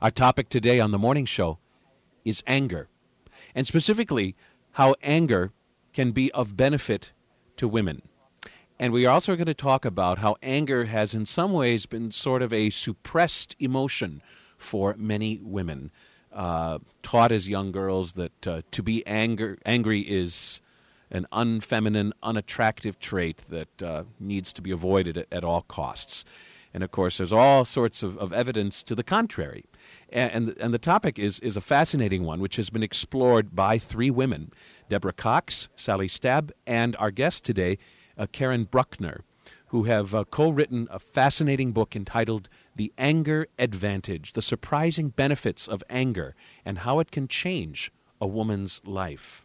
Our topic today on the morning show is anger, and specifically how anger can be of benefit to women. And we are also going to talk about how anger has, in some ways, been sort of a suppressed emotion for many women. Uh, taught as young girls that uh, to be anger, angry is an unfeminine, unattractive trait that uh, needs to be avoided at, at, all costs. And of course, there's all sorts of, of evidence to the contrary. And, and, the topic is, is a fascinating one, which has been explored by three women Deborah Cox, Sally Stabb, and our guest today, uh, Karen Bruckner, who have uh, co written a fascinating book entitled The Anger Advantage The Surprising Benefits of Anger and How It Can Change a Woman's Life.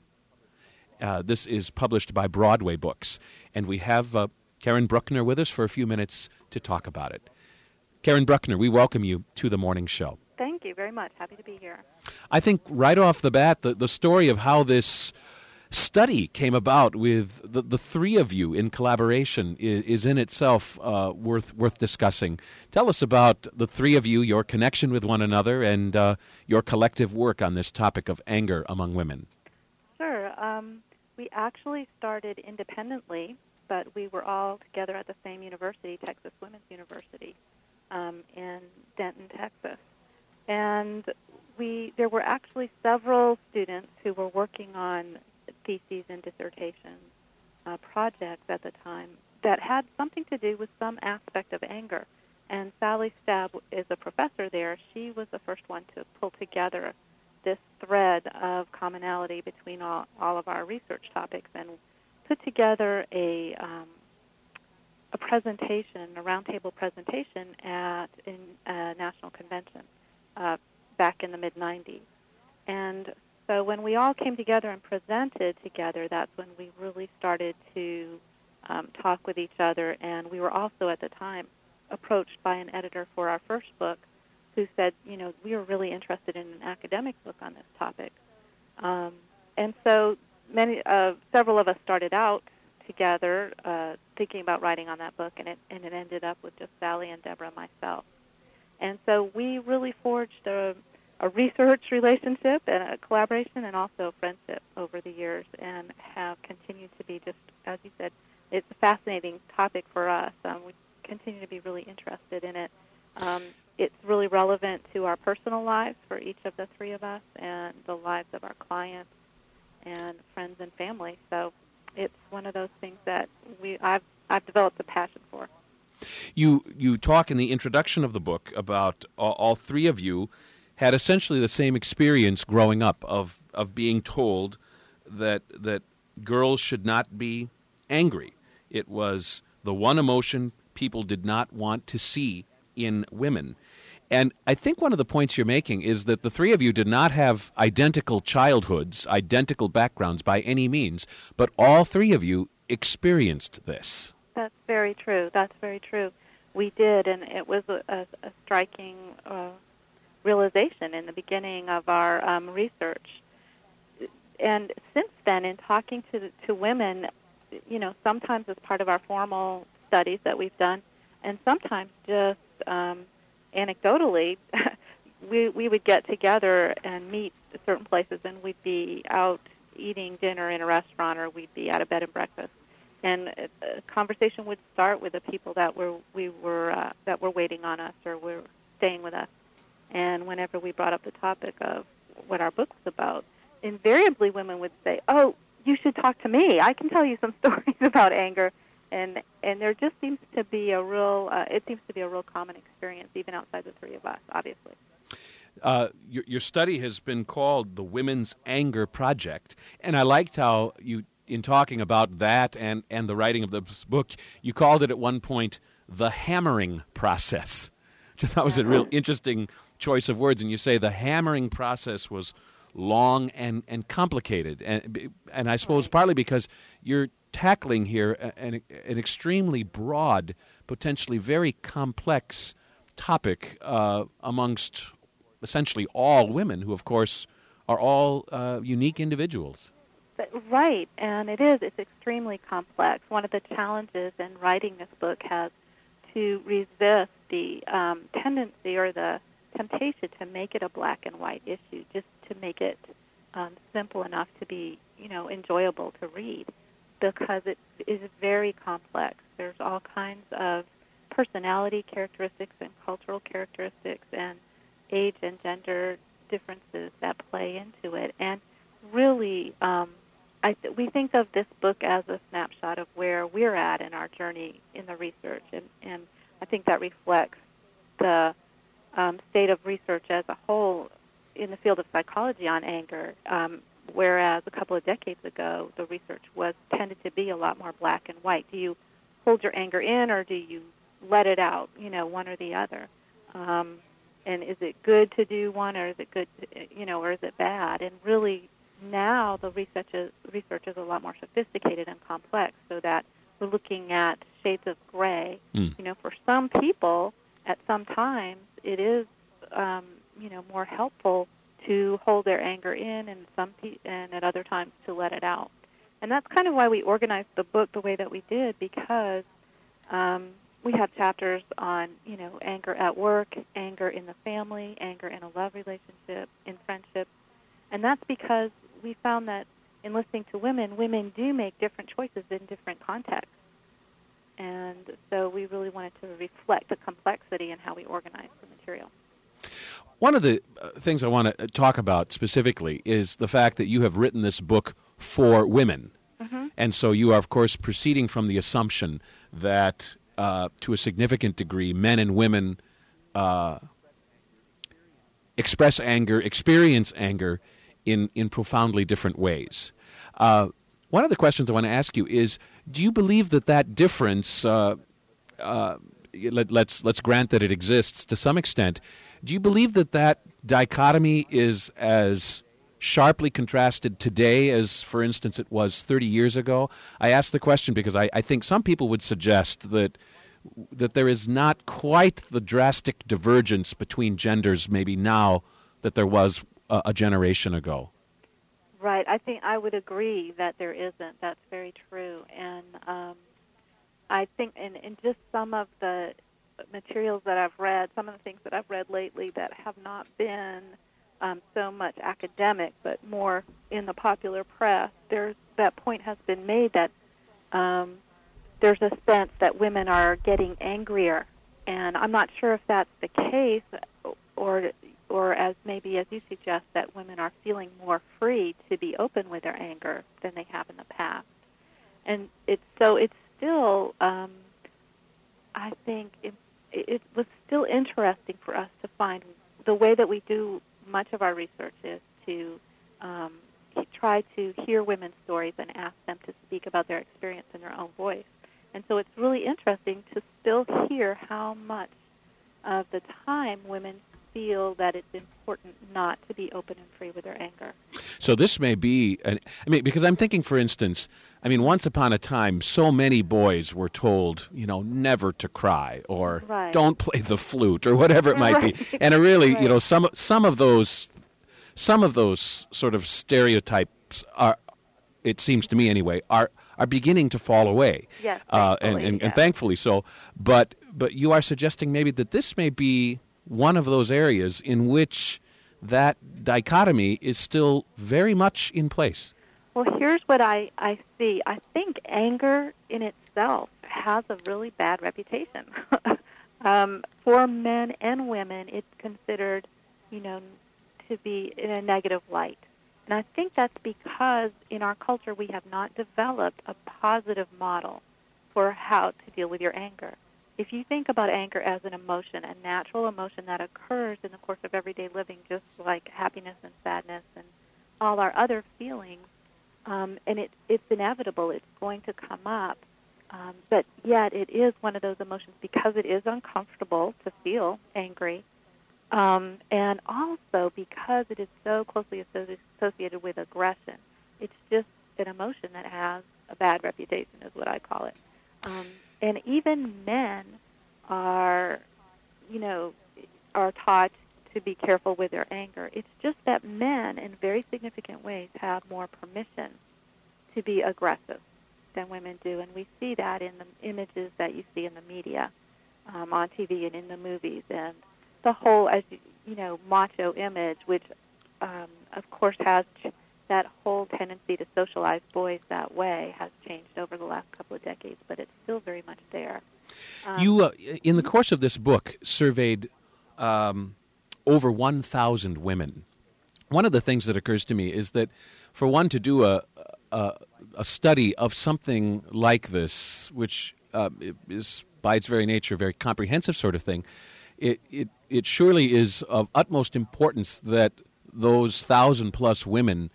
Uh, this is published by Broadway Books, and we have uh, Karen Bruckner with us for a few minutes to talk about it. Karen Bruckner, we welcome you to the morning show. Thank you very much. Happy to be here. I think right off the bat, the, the story of how this study came about with the, the three of you in collaboration is, is in itself uh, worth worth discussing. Tell us about the three of you, your connection with one another, and uh, your collective work on this topic of anger among women. Sure. Um, we actually started independently, but we were all together at the same university, Texas Women's University, um, in Denton, Texas, and we there were actually several students who were working on theses and dissertation uh, projects at the time that had something to do with some aspect of anger. And Sally Stabb is a professor there. She was the first one to pull together this thread of commonality between all, all of our research topics and put together a um, a presentation, a roundtable presentation at a national convention uh, back in the mid 90s. And so when we all came together and presented together, that's when we really started to um, talk with each other. And we were also at the time approached by an editor for our first book who said, you know, we are really interested in an academic book on this topic. Um, and so many, uh, several of us started out together uh, thinking about writing on that book, and it and it ended up with just Sally and Deborah and myself. And so we really forged a a research relationship and a collaboration and also a friendship over the years and have continued to be just, as you said, it's a fascinating topic for us. Um, we continue to be really interested in it. Um, it's really relevant to our personal lives for each of the three of us and the lives of our clients and friends and family. So it's one of those things that we I've I've developed a passion for. You you talk in the introduction of the book about all, all three of you had essentially the same experience growing up of of being told that that girls should not be angry. It was the one emotion people did not want to see in women. And I think one of the points you're making is that the three of you did not have identical childhoods, identical backgrounds by any means, but all three of you experienced this. That's very true. That's very true. We did, and it was a, a, striking uh, realization in the beginning of our um, research. And since then, in talking to to women, you know, sometimes as part of our formal studies that we've done, and sometimes just um, anecdotally, we we would get together and meet certain places, and we'd be out eating dinner in a restaurant, or we'd be at a bed and breakfast, and a conversation would start with the people that were we were uh, that were waiting on us or were staying with us and whenever we brought up the topic of what our book was about, invariably women would say, "Oh, you should talk to me. I can tell you some stories about anger." And and there just seems to be a real uh, it seems to be a real common experience even outside the three of us, obviously. Uh, your, your study has been called the Women's Anger Project, and I liked how you, in talking about that and, and the writing of this book, you called it at one point the hammering process, which I thought was a real interesting choice of words, and you say the hammering process was long and, and complicated, and and I suppose partly because you're tackling here an, an extremely broad, potentially very complex topic uh, amongst essentially all women, who of course are all uh, unique individuals. Right, and it is. It's extremely complex. One of the challenges in writing this book has to resist the um, tendency or the temptation to to make it a black and white issue, just to make it um, simple enough to be, you know, enjoyable to read, because it is very complex. There's all kinds of personality characteristics and cultural characteristics and age and gender differences that play into it. And really, um, I we think of this book as a snapshot of where we're at in our journey in the research, and, and I think that reflects the um, state of research as a whole in the field of psychology on anger. Um, whereas a couple of decades ago, the research was tended to be a lot more black and white. Do you hold your anger in, or do you let it out? You know, one or the other. Um, and is it good to do one, or is it good, to, you know, or is it bad? And really, now the research is, research is a lot more sophisticated and complex, so that we're looking at shades of gray. Mm. You know, for some people, at some times, it is, um, you know, more helpful to hold their anger in, and some pe- and at other times to let it out. And that's kind of why we organized the book the way that we did, because um, we have chapters on, you know, anger at work, anger in the family, anger in a love relationship, in friendship, and that's because we found that in listening to women, women do make different choices in different contexts. And so we really wanted to reflect the complexity in how we organize the material. One of the uh, things I want to talk about specifically is the fact that you have written this book for women. Mm-hmm. And so you are, of course, proceeding from the assumption that, uh, to a significant degree, men and women uh, express anger, experience anger in, in profoundly different ways. Uh, one of the questions I want to ask you is do you believe that that difference, uh, uh, let, let's, let's grant that it exists to some extent, do you believe that that dichotomy is as sharply contrasted today as, for instance, it was 30 years ago? I ask the question because I, I think some people would suggest that that there is not quite the drastic divergence between genders maybe now that there was a, a generation ago. Right. I think I would agree that there isn't. That's very true. And um, I think in, in just some of the materials that I've read, some of the things that I've read lately that have not been um, so much academic, but more in the popular press, there's that point has been made that um, there's a sense that women are getting angrier, and I'm not sure if that's the case, or or as maybe as you suggest that women are feeling more free to be open with their anger than they have in the past, and it's so it's still um, I think it, it was still interesting for us to find the way that we do much of our research is to um, try to hear women's stories and ask them to speak about their experience in their own voice. And so it's really interesting to still hear how much of the time women feel that it's important not to be open and free with their anger. So this may be, an, I mean, because I'm thinking, for instance, I mean, once upon a time, so many boys were told, you know, never to cry or right. don't play the flute or whatever it might right. be, and really, right. you know, some some of those, some of those sort of stereotypes are, it seems to me anyway, are are beginning to fall away. Yes, uh, and, and, yes. and thankfully so. But but you are suggesting maybe that this may be one of those areas in which that dichotomy is still very much in place. Well, here's what I, I see. I think anger in itself has a really bad reputation. um, for men and women, it's considered, you know, to be in a negative light. And I think that's because in our culture we have not developed a positive model for how to deal with your anger. If you think about anger as an emotion, a natural emotion that occurs in the course of everyday living, just like happiness and sadness and all our other feelings, um, and it, it's inevitable, it's going to come up. Um, but yet, it is one of those emotions because it is uncomfortable to feel angry, um, and also because it is so closely associated with aggression. It's just an emotion that has a bad reputation, is what I call it. Um, and even men are, you know, are taught to be careful with their anger. It's just that men, in very significant ways, have more permission to be aggressive than women do, and we see that in the images that you see in the media, um, on TV, and in the movies, and the whole, as you, know, macho image, which, um, of course, has that whole tendency to socialize boys that way has changed over the last couple of decades, but it's still very much there. Um, you, uh, in the course of this book, surveyed um, over 1,000 women. One of the things that occurs to me is that for one to do a, a, a study of something like this, which uh, is by its very nature a very comprehensive sort of thing, it, it, it surely is of utmost importance that those thousand plus women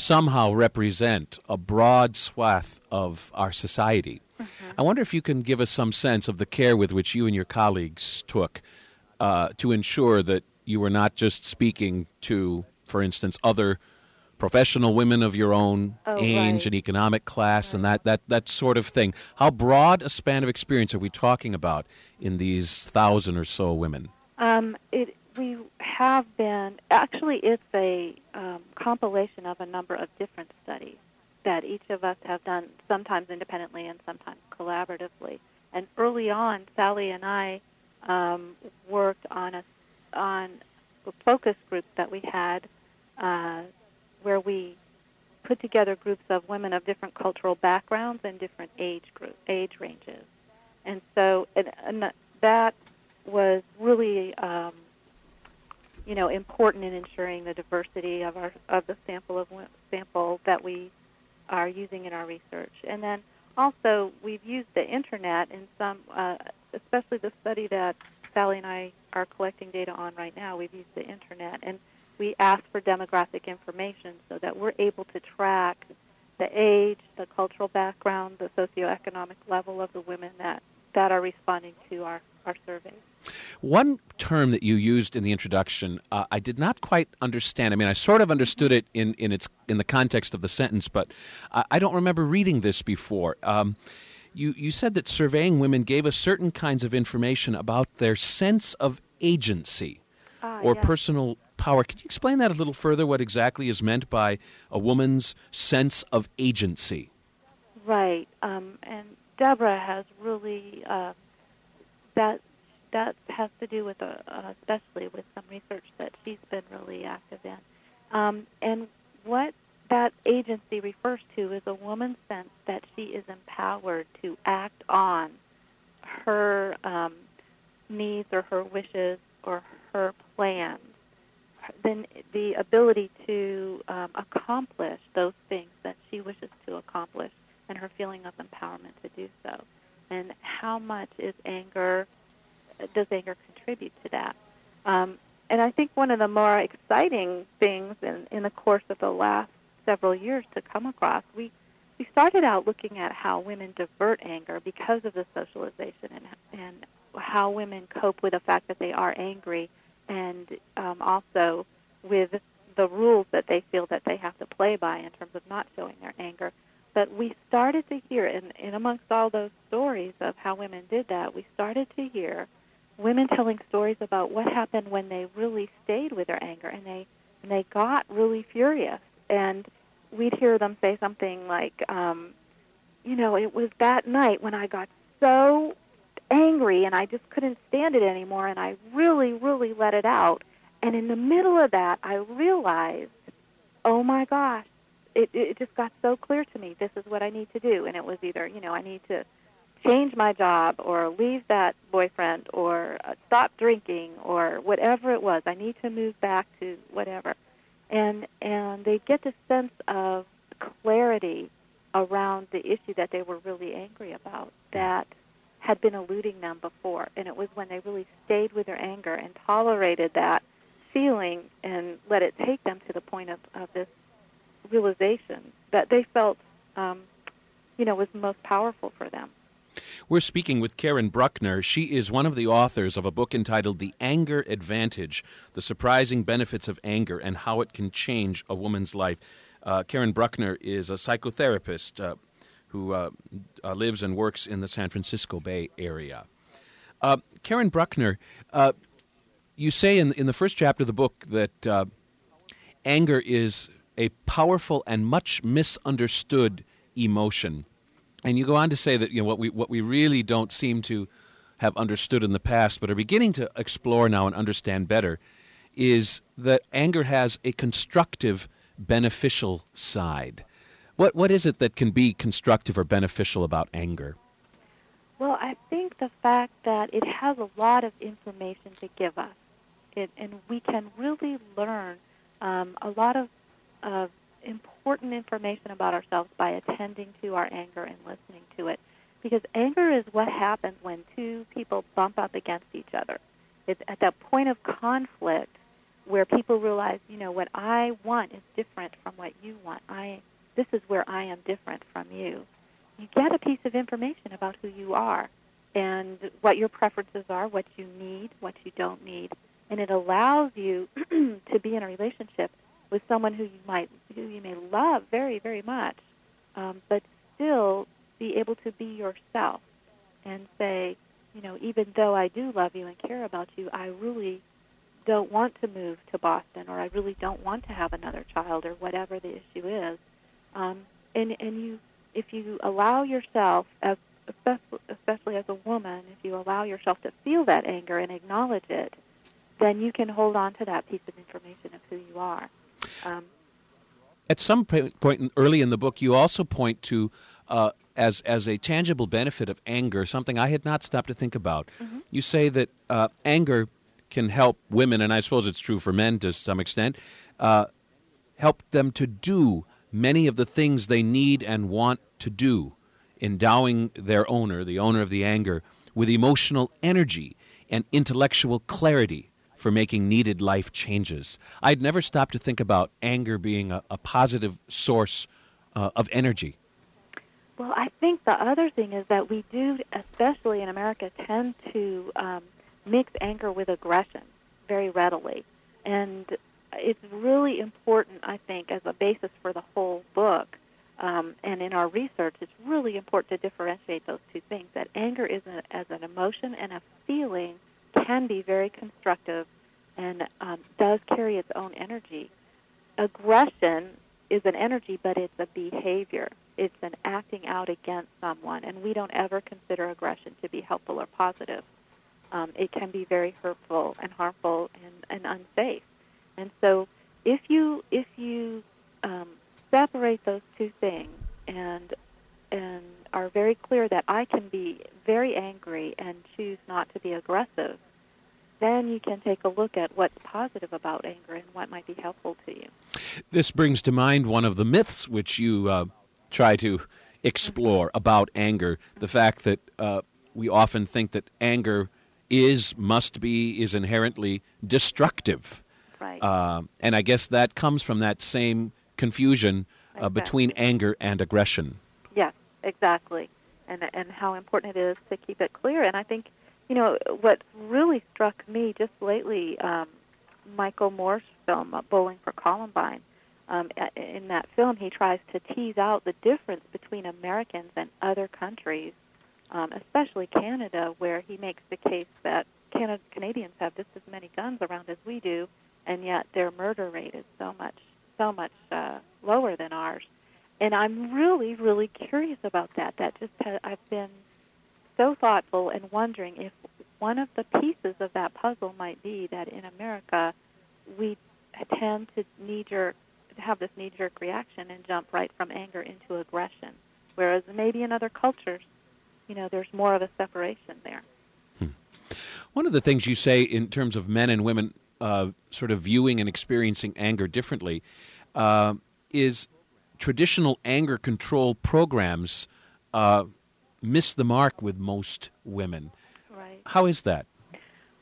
somehow represent a broad swath of our society. Mm-hmm. I wonder if you can give us some sense of the care with which you and your colleagues took uh, to ensure that you were not just speaking to, for instance, other professional women of your own oh, age right. and economic class right. and that, that, that sort of thing. How broad a span of experience are we talking about in these thousand or so women? Um, it, we have been, actually, it's a um, compilation of a number of different studies that each of us have done, sometimes independently and sometimes collaboratively. And early on, Sally and I um, worked on a on a focus group that we had uh, where we put together groups of women of different cultural backgrounds and different age group age ranges, and so and, and that was really um, you know important in ensuring the diversity of our of the sample of sample that we are using in our research, and then also we've used the internet in some, uh, especially the study that Sally and I are collecting data on right now. We've used the internet and we ask for demographic information so that we're able to track the age, the cultural background, the socioeconomic level of the women that, that are responding to our, our surveys. One term that you used in the introduction, uh, I did not quite understand. I mean, I sort of understood it in, in its in the context of the sentence, but I, I don't remember reading this before. Um, you you said that surveying women gave us certain kinds of information about their sense of agency ah, or yes. personal power. Can you explain that a little further? What exactly is meant by a woman's sense of agency? Right, um, and Deborah has really uh, that that has to do with, uh, especially with some research that she's been really active in. Um, and what that agency refers to is a woman's sense that she is empowered to act on her um, needs or her wishes or her plans. Then the ability to um, accomplish those things that she wishes to accomplish and her feeling of empowerment to do so. And how much is anger does anger contribute to that? Um, and I think one of the more exciting things in, in the course of the last several years to come across, we we started out looking at how women divert anger because of the socialization and and how women cope with the fact that they are angry, and um, also with the rules that they feel that they have to play by in terms of not showing their anger. But we started to hear, and, in amongst all those stories of how women did that, we started to hear women telling stories about what happened when they really stayed with their anger and they and they got really furious. And we'd hear them say something like um you know it was that night when i got so angry and i just couldn't stand it anymore and i really really let it out. And in the middle of that i realized oh my gosh it it just got so clear to me this is what i need to do and it was either you know i need to change my job or leave that boyfriend or uh, stop drinking or whatever it was. I need to move back to whatever. And and they get this sense of clarity around the issue that they were really angry about that had been eluding them before. And it was when they really stayed with their anger and tolerated that feeling and let it take them to the point of, of this realization that they felt um, you know was most powerful for them. We're speaking with Karen Bruckner. She is one of the authors of a book entitled The Anger Advantage The Surprising Benefits of Anger and How It Can Change a Woman's Life. Uh, Karen Bruckner is a psychotherapist uh, who uh, uh lives and works in the San Francisco Bay Area. Uh, Karen Bruckner, uh, you say in, in the first chapter of the book that anger is a powerful and much misunderstood emotion. And you go on to say that you know what we what we really don't seem to have understood in the past, but are beginning to explore now and understand better, is that anger has a constructive, beneficial side. What what is it that can be constructive or beneficial about anger? Well, I think the fact that it has a lot of information to give us, it, and we can really learn um, a lot of, of important information about ourselves by attending to our anger and listening to it. Because anger is what happens when two people bump up against each other. It's at that point of conflict where people realize, you know, what I want is different from what you want. I this is where I am different from you. You get a piece of information about who you are and what your preferences are, what you need, what you don't need, and it allows you to be in a relationship with someone who you might who you may love very very much, um, but still be able to be yourself and say, you know, even though I do love you and care about you, I really don't want to move to Boston, or I really don't want to have another child, or whatever the issue is. Um, and and you, if you allow yourself, as especially, especially as a woman, if you allow yourself to feel that anger and acknowledge it, then you can hold on to that piece of information of who you are. Um, At some point early in the book, you also point to uh, as as a tangible benefit of anger something I had not stopped to think about. Mm-hmm. You say that uh, anger can help women, and I suppose it's true for men to some extent, uh, help them to do many of the things they need and want to do, endowing their owner, the owner of the anger, with emotional energy and intellectual clarity for making needed life changes. I'd never stopped to think about anger being a, a positive source uh, of energy. Well, I think the other thing is that we do, especially in America, tend to um, mix anger with aggression very readily. And it's really important, I think, as a basis for the whole book. Um, and in our research, it's really important to differentiate those two things. That anger is a, as an emotion and a feeling can be very constructive and um, does carry its own energy. Aggression is an energy, but it's a behavior. It's an acting out against someone, and we don't ever consider aggression to be helpful or positive. Um, it can be very hurtful and harmful and, and unsafe. And so, if you if you um, separate those two things and and are very clear that I can be very angry and choose not to be aggressive, then you can take a look at what's positive about anger and what might be helpful to you. This brings to mind one of the myths which you uh, try to explore about anger the fact that uh, we often think that anger is, must be, is inherently destructive. Right. Uh, and I guess that comes from that same confusion uh, Exactly. between anger and aggression. Exactly. And and how important it is to keep it clear. And I think, you know, what really struck me just lately, um, Michael Moore's film uh, Bowling for Columbine. Um, in that film, he tries to tease out the difference between Americans and other countries, um, especially Canada, where he makes the case that Canada, Canadians have just as many guns around as we do, and yet their murder rate is so much so much uh, lower than ours. And I'm really, really curious about that. That just ha- I've been so thoughtful and wondering if one of the pieces of that puzzle might be that in America we tend to knee jerk have this knee jerk reaction and jump right from anger into aggression, whereas maybe in other cultures, you know, there's more of a separation there. One of the things you say in terms of men and women uh, sort of viewing and experiencing anger differently uh, is traditional anger control programs uh, miss the mark with most women. Right. How is that?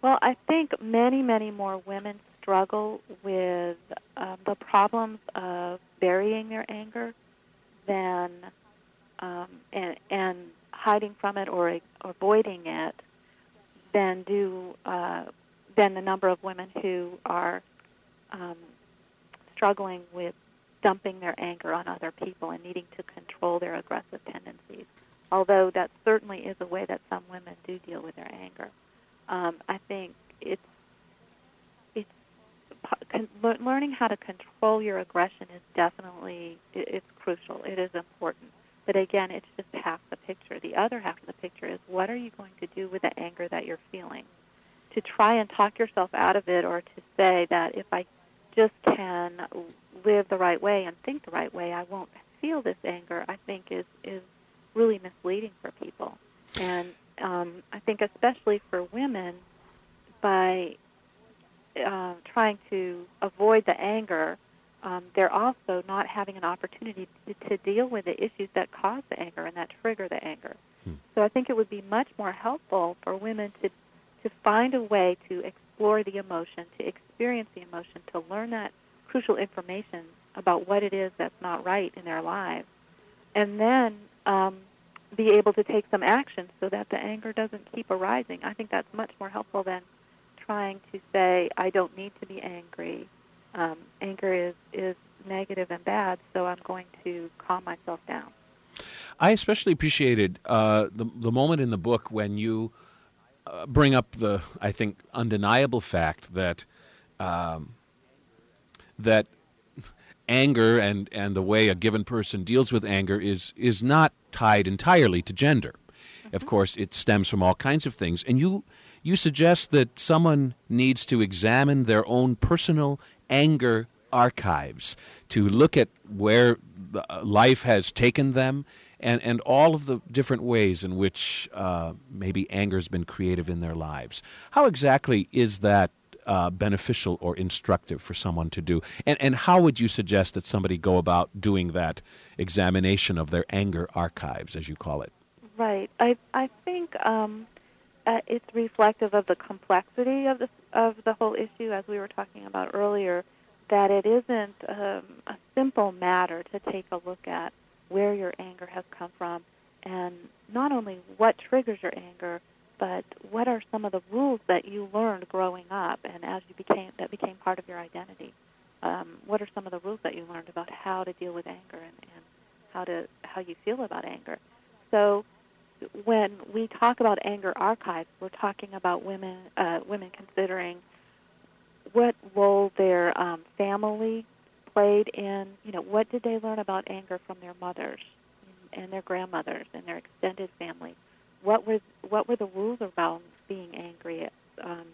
Well, I think many, many more women struggle with um, the problems of burying their anger than um, and, and hiding from it or, or avoiding it than do uh, than the number of women who are um, struggling with dumping their anger on other people and needing to control their aggressive tendencies. Although that certainly is a way that some women do deal with their anger. Um, I think it's it's con- learning how to control your aggression is definitely i it's crucial. It is important. But again, it's just half the picture. The other half of the picture is what are you going to do with the anger that you're feeling? to try and talk yourself out of it or to say that if I just can live the right way and think the right way, I won't feel this anger, I think is, is really misleading for people. And um, I think especially for women, by uh, trying to avoid the anger, um, they're also not having an opportunity to, to deal with the issues that cause the anger and that trigger the anger. Hmm. So I think it would be much more helpful for women to to find a way to explore the emotion, to experience the emotion, to learn that crucial information about what it is that's not right in their lives, and then um, be able to take some action so that the anger doesn't keep arising. I think that's much more helpful than trying to say, I don't need to be angry. Um, anger is, is negative and bad, so I'm going to calm myself down. I especially appreciated uh, the, the moment in the book when you uh, bring up the, I think, undeniable fact that um, that anger and, and the way a given person deals with anger is is not tied entirely to gender. Mm-hmm. Of course, it stems from all kinds of things, and you you suggest that someone needs to examine their own personal anger archives to look at where uh, life has taken them and, and all of the different ways in which uh, maybe anger has been creative in their lives. How exactly is that uh, beneficial or instructive for someone to do? And, and how would you suggest that somebody go about doing that examination of their anger archives, as you call it? Right. I, I think um, uh, it's reflective of the complexity of the of the whole issue, as we were talking about earlier. That it isn't um, a simple matter to take a look at where your anger has come from, and not only what triggers your anger, but what are some of the rules that you learned growing up, and as you became that became part of your identity. Um, what are some of the rules that you learned about how to deal with anger and, and how to how you feel about anger? So when we talk about anger archives, we're talking about women uh, women considering what role their um, family played in. You know, what did they learn about anger from their mothers and their grandmothers and their extended family? What was what were the rules around being angry um,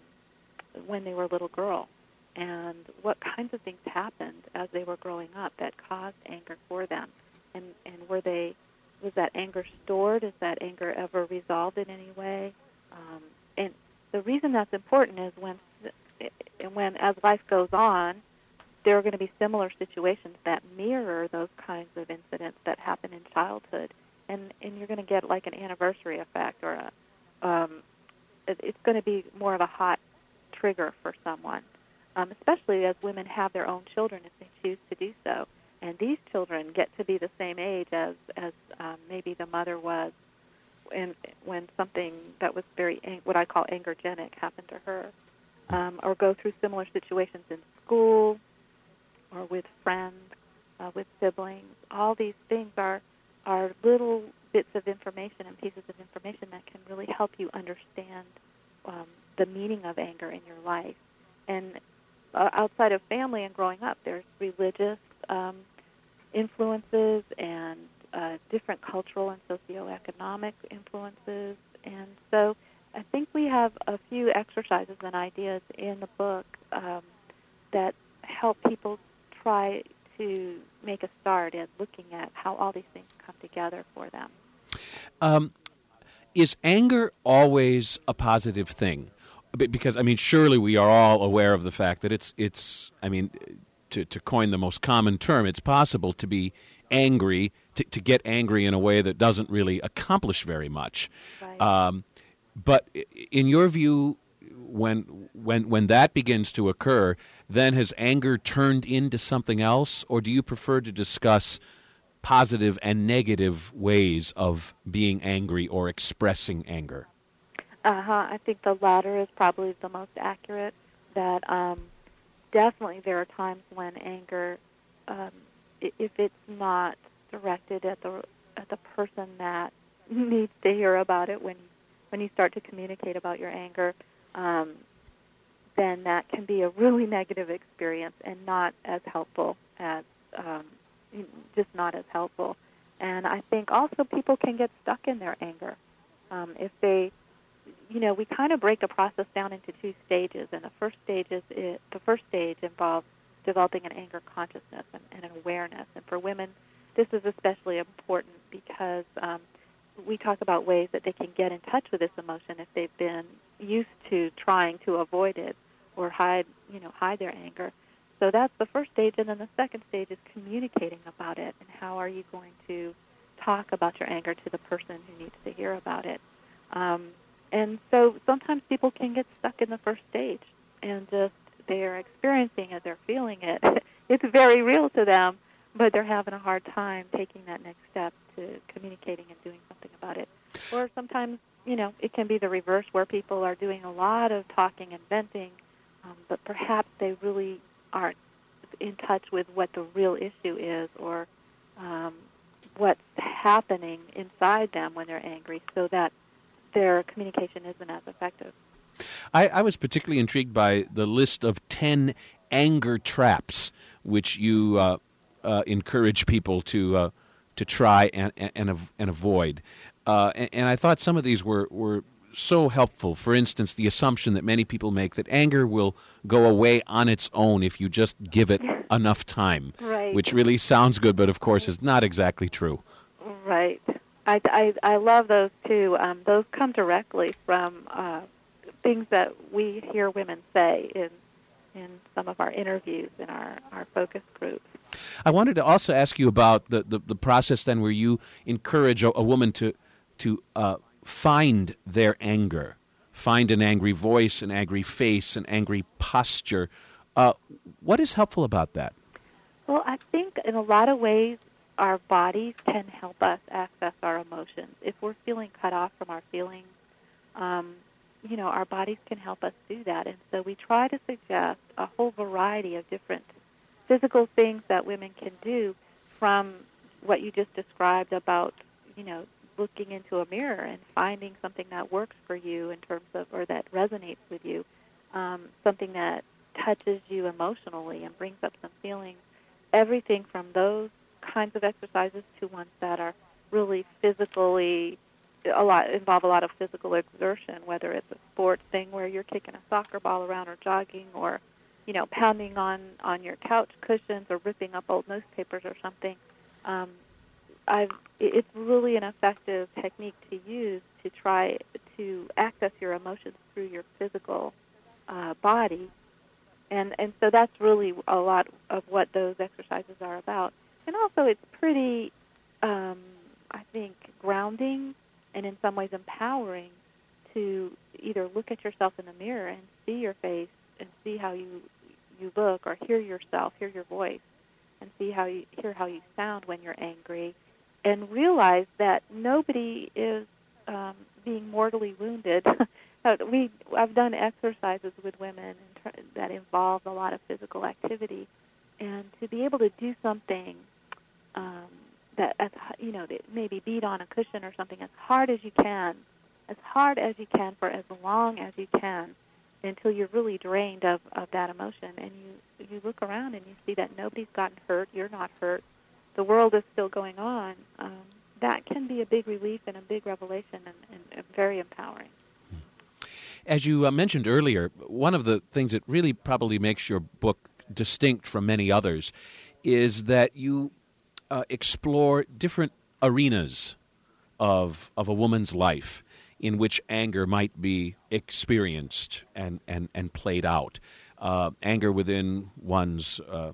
when they were a little girl? And what kinds of things happened as they were growing up that caused anger for them? And and were they was that anger stored? Is that anger ever resolved in any way? Um, and the reason that's important is when, when as life goes on, there are going to be similar situations that mirror those kinds of incidents that happen in childhood, and and you're going to get like an anniversary effect, or a, um, it, it's going to be more of a hot trigger for someone, um, especially as women have their own children if they choose to do so and these children get to be the same age as as um, maybe the mother was when when something that was very what I call angergenic happened to her, um, or go through similar situations in school or with friends, uh, with siblings. All these things are are little bits of information and pieces of information that can really help you understand um, the meaning of anger in your life. And uh, outside of family and growing up, there's religious um, influences and uh, different cultural and socioeconomic influences. And so I think we have a few exercises and ideas in the book um, that help people try to make a start at looking at how all these things come together for them. Um, is anger always a positive thing? Because I mean, surely we are all aware of the fact that it's it's. I mean, to, to coin the most common term, it's possible to be angry, to, to get angry in a way that doesn't really accomplish very much. Right. Um, but in your view, when when when that begins to occur, then has anger turned into something else, or do you prefer to discuss positive and negative ways of being angry or expressing anger? Uh huh. I think the latter is probably the most accurate. That um, definitely there are times when anger, um, if it's not directed at the at the person that needs to hear about it, when when you start to communicate about your anger, um, then that can be a really negative experience and not as helpful as um, just not as helpful. And I think also people can get stuck in their anger um, if they you know, we kind of break the process down into two stages, and the first stage is it, the first stage involves developing an anger consciousness and, and an awareness. And for women, this is especially important because um, we talk about ways that they can get in touch with this emotion if they've been used to trying to avoid it or hide, you know, hide their anger. So that's the first stage, and then the second stage is communicating about it and how are you going to talk about your anger to the person who needs to hear about it. Um, and so sometimes people can get stuck in the first stage and just they're experiencing it, they're feeling it. it's very real to them, but they're having a hard time taking that next step to communicating and doing something about it. Or sometimes, you know, it can be the reverse where people are doing a lot of talking and venting, um, but perhaps they really aren't in touch with what the real issue is or um, what's happening inside them when they're angry so that their communication isn't as effective. I, I was particularly intrigued by the list of 10 anger traps which you uh, uh, encourage people to uh, to try and and, and avoid. Uh, and, and, I thought some of these were, were so helpful. For instance, the assumption that many people make that anger will go away on its own if you just give it enough time, right. which really sounds good, but of course is not exactly true. Right. I, I, I love those too. Um, those come directly from uh, things that we hear women say in in some of our interviews in our, our focus groups. I wanted to also ask you about the, the, the process then where you encourage a, a woman to to uh, find their anger, find an angry voice, an angry face, an angry posture. Uh, what is helpful about that? Well, I think in a lot of ways our bodies can help us access our emotions. If we're feeling cut off from our feelings, um, you know, our bodies can help us do that. And so we try to suggest a whole variety of different physical things that women can do from what you just described about, you know, looking into a mirror and finding something that works for you in terms of, or that resonates with you, um, something that touches you emotionally and brings up some feelings. Everything from those kinds of exercises to ones that are really physically a lot involve a lot of physical exertion, whether it's a sports thing where you're kicking a soccer ball around or jogging or you know pounding on on your couch cushions or ripping up old newspapers or something. Um, I've, it's really an effective technique to use to try to access your emotions through your physical uh, body, and and so that's really a lot of what those exercises are about. And also it's pretty, um, I think, grounding and in some ways empowering to either look at yourself in the mirror and see your face and see how you you look, or hear yourself, hear your voice, and see how you hear how you sound when you're angry, and realize that nobody is um, being mortally wounded. we I've done exercises with women that involve a lot of physical activity, and to be able to do something um, that as you know maybe beat on a cushion or something as hard as you can, as hard as you can for as long as you can, until you're really drained of, of that emotion, and you you look around and you see that nobody's gotten hurt, you're not hurt, the world is still going on. Um, that can be a big relief and a big revelation and, and, and very empowering. As you uh, mentioned earlier, one of the things that really probably makes your book distinct from many others is that you uh, explore different arenas of of a woman's life in which anger might be experienced and and and played out. Uh, anger within one's uh,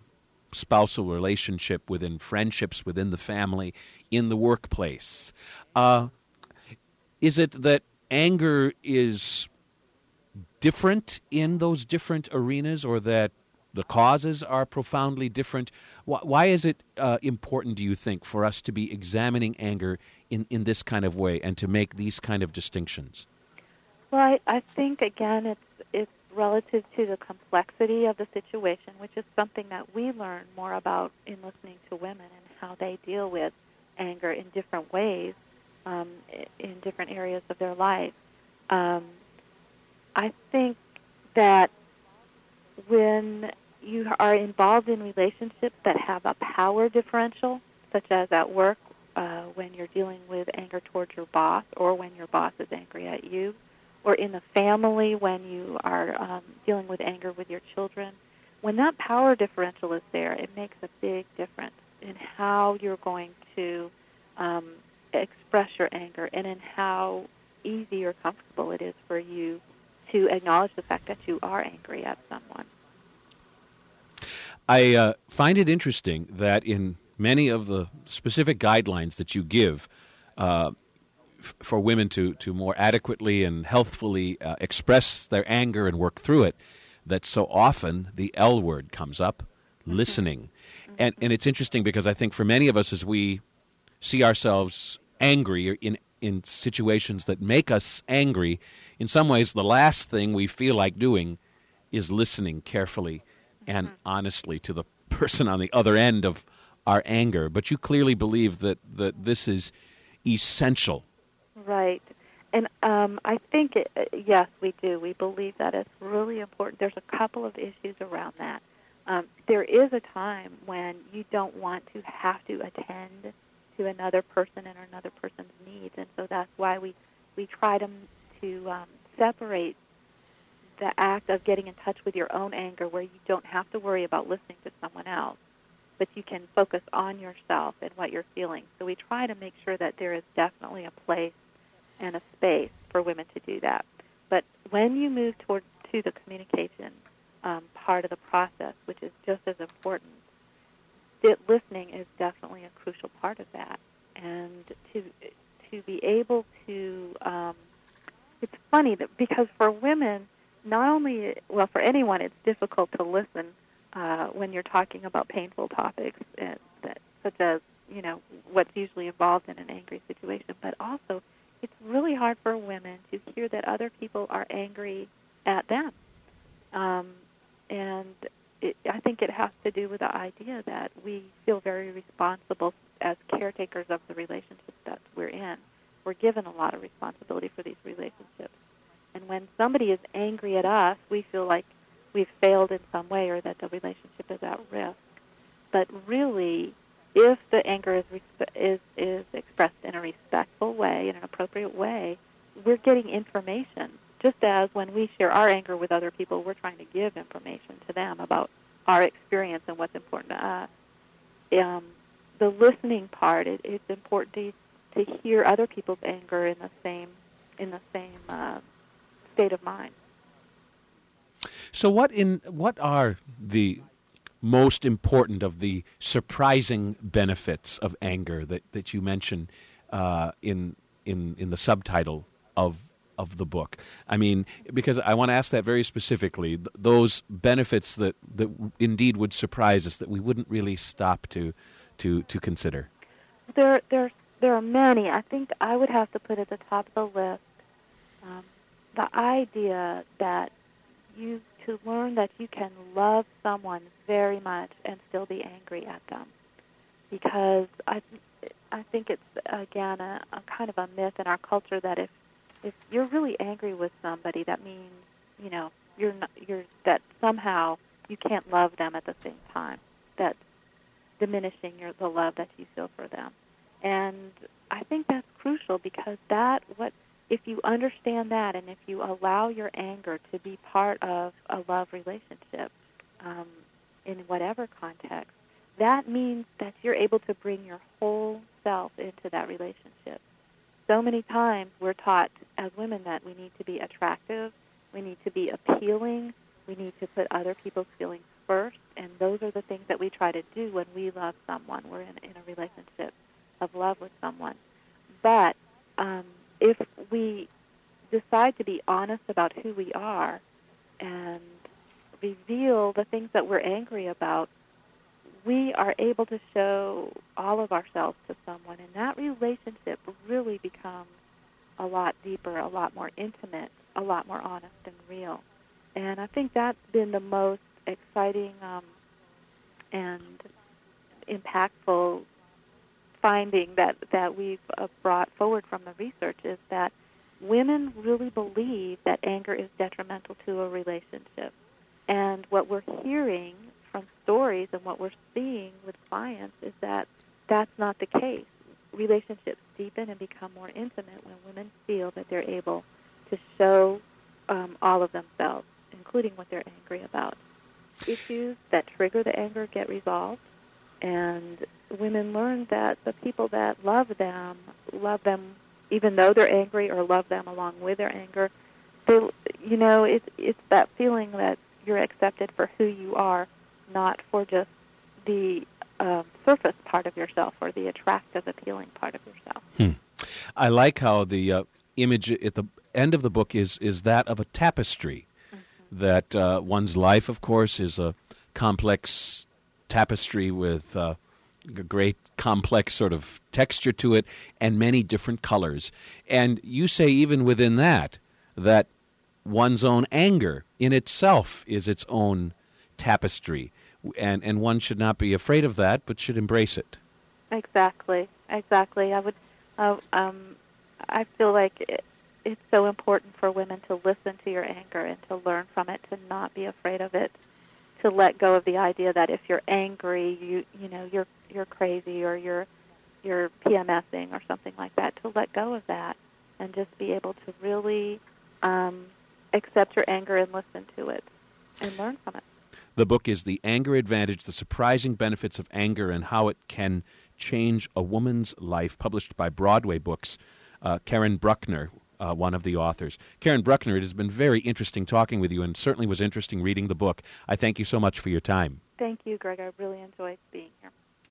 spousal relationship, within friendships, within the family, in the workplace. Uh, is it that anger is different in those different arenas, or that the causes are profoundly different. Why, why is it uh, important, do you think, for us to be examining anger in, in this kind of way and to make these kind of distinctions? Well, I, I think again, it's it's relative to the complexity of the situation, which is something that we learn more about in listening to women and how they deal with anger in different ways, um, in different areas of their life. Um, I think that when you are involved in relationships that have a power differential, such as at work uh, when you're dealing with anger towards your boss or when your boss is angry at you, or in the family when you are um, dealing with anger with your children. When that power differential is there, it makes a big difference in how you're going to um, express your anger and in how easy or comfortable it is for you to acknowledge the fact that you are angry at someone. I uh, find it interesting that in many of the specific guidelines that you give uh, f- for women to, to more adequately and healthfully uh, express their anger and work through it, that so often the L word comes up, mm-hmm. listening. Mm-hmm. And, and it's interesting because I think for many of us, as we see ourselves angry in in situations that make us angry, in some ways, the last thing we feel like doing is listening carefully and honestly to the person on the other end of our anger. But you clearly believe that, that this is essential. Right. And um, I think, it, uh, yes, we do. We believe that it's really important. There's a couple of issues around that. Um, there is a time when you don't want to have to attend to another person and another person's needs, and so that's why we we try to to um, separate the act of getting in touch with your own anger, where you don't have to worry about listening to someone else, but you can focus on yourself and what you're feeling. So we try to make sure that there is definitely a place and a space for women to do that. But when you move toward to the communication um, part of the process, which is just as important, listening is definitely a crucial part of that. And to to be able to, um, it's funny that because for women, not only well for anyone, it's difficult to listen uh, when you're talking about painful topics and that, such as you know what's usually involved in an angry situation, but also it's really hard for women to hear that other people are angry at them. Um, and it, I think it has to do with the idea that we feel very responsible as caretakers of the relationships that we're in. We're given a lot of responsibility for these relationships. When somebody is angry at us, we feel like we've failed in some way or that the relationship is at risk. But really, if the anger is, is, is expressed in a respectful way, in an appropriate way, we're getting information just as when we share our anger with other people, we're trying to give information to them about our experience and what's important to us. Um, the listening part, it, it's important to, to hear other people's anger in the same in the same uh, state of mind. So, what in what are the most important of the surprising benefits of anger that, that you mention uh, in in in the subtitle of of the book? I mean, because I want to ask that very specifically. Th- those benefits that that indeed would surprise us that we wouldn't really stop to to to consider. There there there are many. I think I would have to put at the top of the list um, the idea that you to learn that you can love someone very much and still be angry at them, because I I think it's again a, a kind of a myth in our culture that if if you're really angry with somebody, that means you know you're not, you're that somehow you can't love them at the same time. That's diminishing your the love that you feel for them, and I think that's crucial because that what if you understand that and if you allow your anger to be part of a love relationship um, in whatever context, that means that you're able to bring your whole self into that relationship so many times we're taught as women that we need to be attractive, we need to be appealing, we need to put other people's feelings first, and those are the things that we try to do when we love someone. We're in, in a relationship of love with someone. But um, if we decide to be honest about who we are and reveal the things that we're angry about, we are able to show all of ourselves to someone, and that relationship really becomes a lot deeper, a lot more intimate, a lot more honest and real. And I think that's been the most exciting um, and impactful finding that, that we've uh, brought forward from the research is that women really believe that anger is detrimental to a relationship. And what we're hearing from stories and what we're seeing with clients is that that's not the case. Relationships deepen and become more intimate when women feel that they're able to show um, all of themselves, including what they're angry about. Issues that trigger the anger get resolved, and women learn that the people that love them love them even though they're angry or love them along with their anger. They, you know, it's it's that feeling that you're accepted for who you are, not for just the um, surface part of yourself or the attractive, appealing part of yourself. Hmm. I like how the uh, image at the end of the book is is that of a tapestry. Mm-hmm. That uh, one's life, of course, is a complex tapestry with uh, a great complex sort of texture to it and many different colors. And you say even within that that one's own anger in itself is its own tapestry. And and one should not be afraid of that but should embrace it. Exactly. Exactly. I would uh, um i feel like it, it's so important for women to listen to your anger and to learn from it to not be afraid of it to let go of the idea that if you're angry you you know you're you're crazy or you're you're PMSing or something like that to let go of that and just be able to really um, accept your anger and listen to it and learn from it. The book is The Anger Advantage The Surprising Benefits of Anger and How It Can Change a Woman's Life, published by Broadway Books. Uh, Karen Bruckner, uh, one of the authors. Karen Bruckner, it has been very interesting talking with you and certainly was interesting reading the book. I thank you so much for your time. Thank you, Greg. I really enjoyed being here.